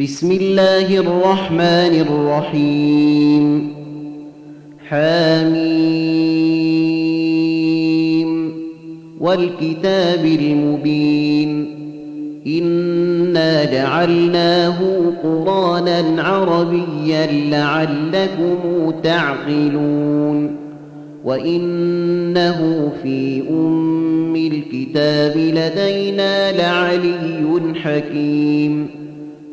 بسم الله الرحمن الرحيم. حميم والكتاب المبين. إنا جعلناه قرانا عربيا لعلكم تعقلون. وإنه في أم الكتاب لدينا لعلي حكيم.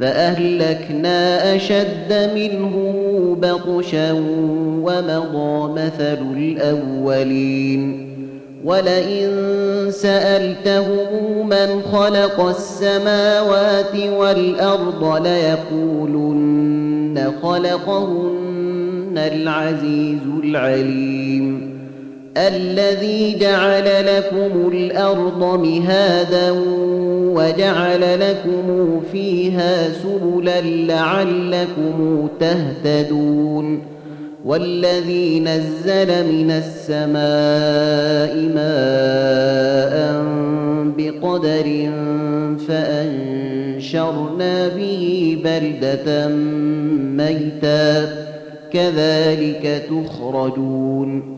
فأهلكنا أشد منهم بطشا ومضى مثل الأولين. ولئن سألتهم من خلق السماوات والأرض ليقولن خلقهن العزيز العليم. الذي جعل لكم الأرض مهادا وجعل لكم فيها سبلا لعلكم تهتدون والذي نزل من السماء ماء بقدر فأنشرنا به بلدة ميتا كذلك تخرجون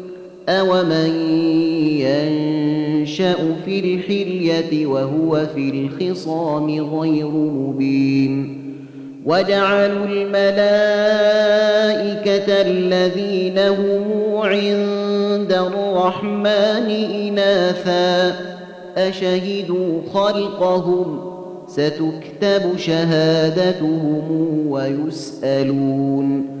أومن ينشأ في الحلية وهو في الخصام غير مبين وجعلوا الملائكة الذين هم عند الرحمن إناثا أشهدوا خلقهم ستكتب شهادتهم ويسألون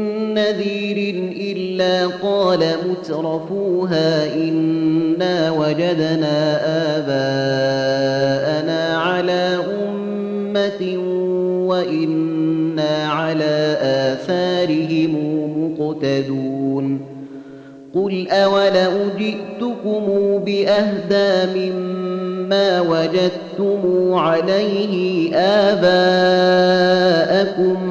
نذير إلا قال مترفوها إنا وجدنا آباءنا على أمة وإنا على آثارهم مقتدون. قل أولو جئتكم بأهدى مما وجدتم عليه آباءكم ۖ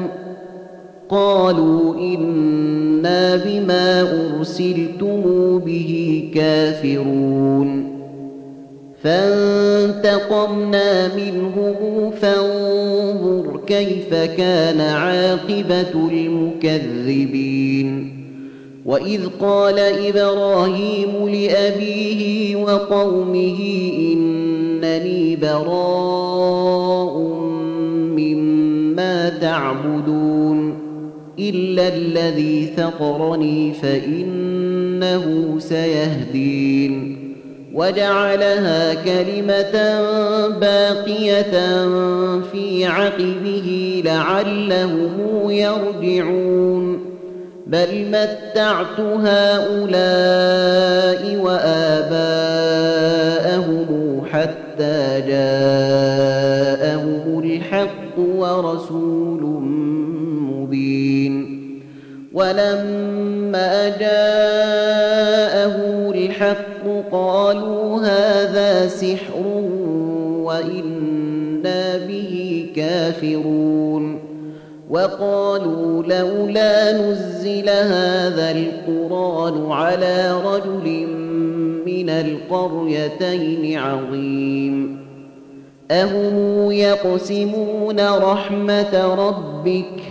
قالوا إنا بما أرسلتم به كافرون. فانتقمنا منهم فانظر كيف كان عاقبة المكذبين. وإذ قال إبراهيم لأبيه وقومه إنني براء مما تعبدون. الا الذي فطرني فانه سيهدين وجعلها كلمة باقية في عقبه لعلهم يرجعون بل متعت هؤلاء وآباءهم حتى جاءهم الحق ورسول ولما جاءه الحق قالوا هذا سحر وإنا به كافرون وقالوا لولا نزل هذا القرآن على رجل من القريتين عظيم أهم يقسمون رحمة ربك ۖ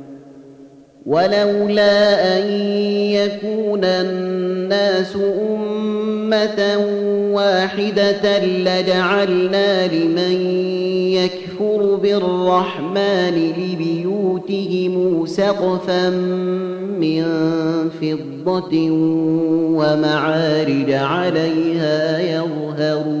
ولولا أن يكون الناس أمة واحدة لجعلنا لمن يكفر بالرحمن لبيوتهم سقفا من فضة ومعارج عليها يظهرون.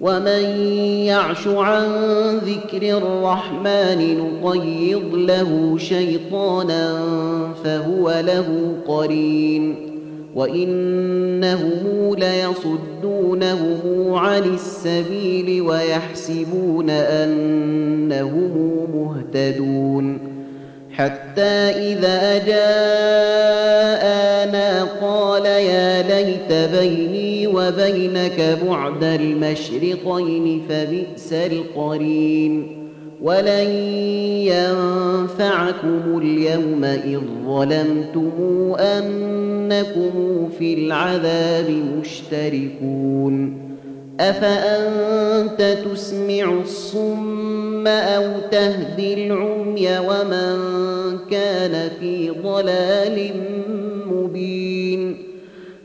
ومن يعش عن ذكر الرحمن نقيض له شيطانا فهو له قرين وانهم ليصدونهم عن السبيل ويحسبون انهم مهتدون حتى اذا جاءنا قال يا ليت بيني وبينك بعد المشرقين فبئس القرين ولن ينفعكم اليوم إذ ظلمتم أنكم في العذاب مشتركون أفأنت تسمع الصم أو تهدي العمي ومن كان في ضلال مبين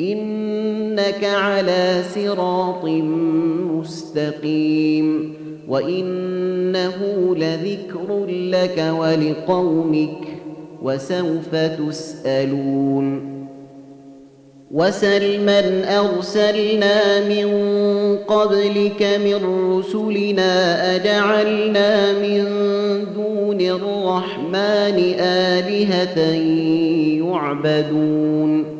إنك على صراط مستقيم وإنه لذكر لك ولقومك وسوف تسألون وسل من أرسلنا من قبلك من رسلنا أجعلنا من دون الرحمن آلهة يعبدون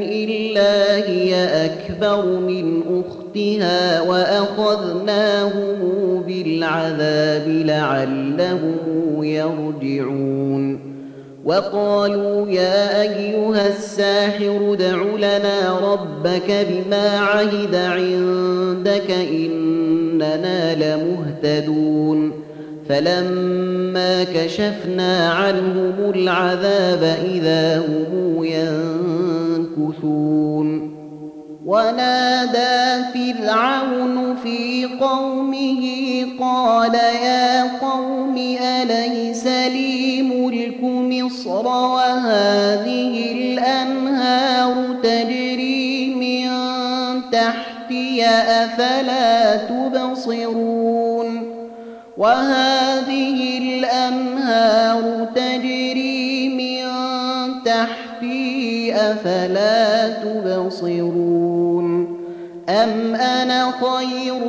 إلا هي أكبر من أختها وأخذناهم بالعذاب لعلهم يرجعون. وقالوا يا أيها الساحر ادع لنا ربك بما عهد عندك إننا لمهتدون. فلما كشفنا عنهم العذاب إذا هم ينكثون ونادى فرعون في قومه قال يا قوم أليس لي ملك مصر وهذه الأنهار تجري من تحتي أفلا تبصرون وهذه الأنهار تجري أفلا تبصرون أم أنا خير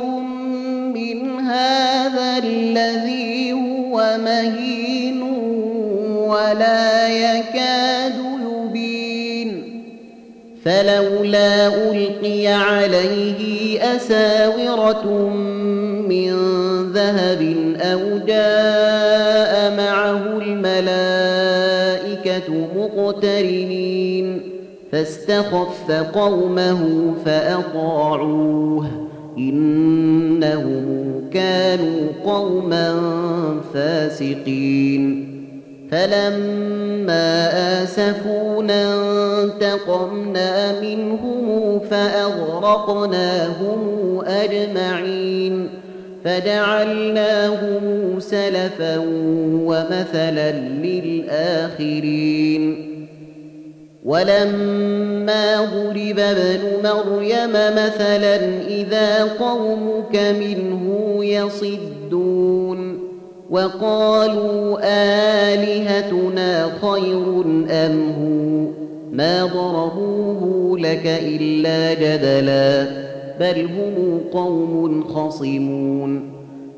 من هذا الذي هو مهين ولا يكاد يبين فلولا ألقي عليه أساورة من ذهب أو جاء معه الملائكة مقترنين فاستخف قومه فأطاعوه إنهم كانوا قوما فاسقين. فلما آسفونا انتقمنا منهم فأغرقناهم أجمعين. فجعلناهم سلفا ومثلا للآخرين. ولما ضرب ابن مريم مثلا إذا قومك منه يصدون وقالوا آلهتنا خير أم هو؟ ما ضربوه لك إلا جدلا بل هم قوم خصمون.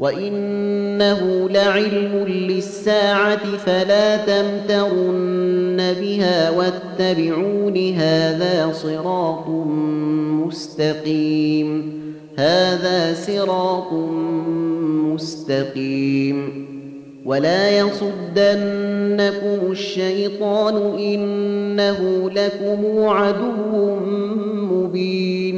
وإنه لعلم للساعة فلا تمترن بها واتبعون هذا صراط مستقيم هذا صراط مستقيم ولا يصدنكم الشيطان إنه لكم عدو مبين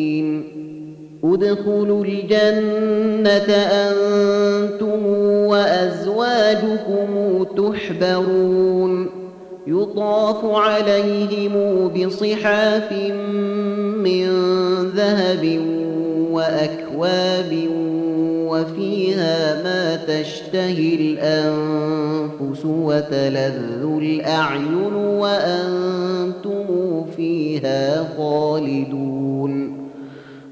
ادخلوا الجنة أنتم وأزواجكم تحبرون. يطاف عليهم بصحاف من ذهب وأكواب وفيها ما تشتهي الأنفس وتلذ الأعين وأنتم فيها خالدون.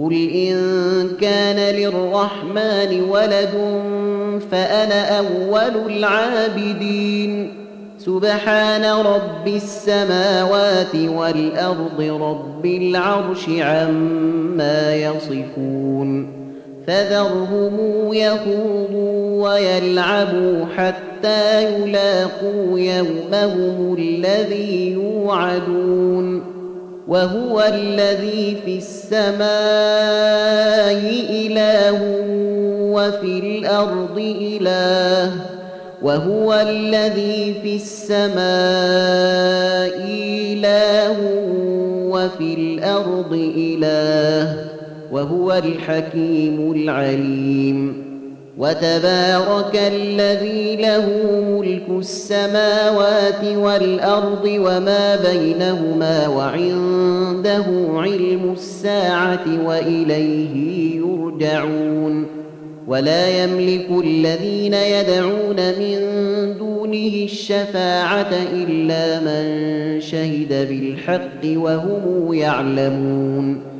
قل إن كان للرحمن ولد فأنا أول العابدين سبحان رب السماوات والأرض رب العرش عما يصفون فذرهم يخوضوا ويلعبوا حتى يلاقوا يومهم الذي يوعدون وهو الذي في السماء إله وفي الأرض إله وهو الذي في السماء إله وفي الأرض إله وهو الحكيم العليم وتبارك الذي له ملك السماوات والأرض وما بينهما وعنده علم الساعة وإليه يرجعون. ولا يملك الذين يدعون من دونه الشفاعة إلا من شهد بالحق وهم يعلمون.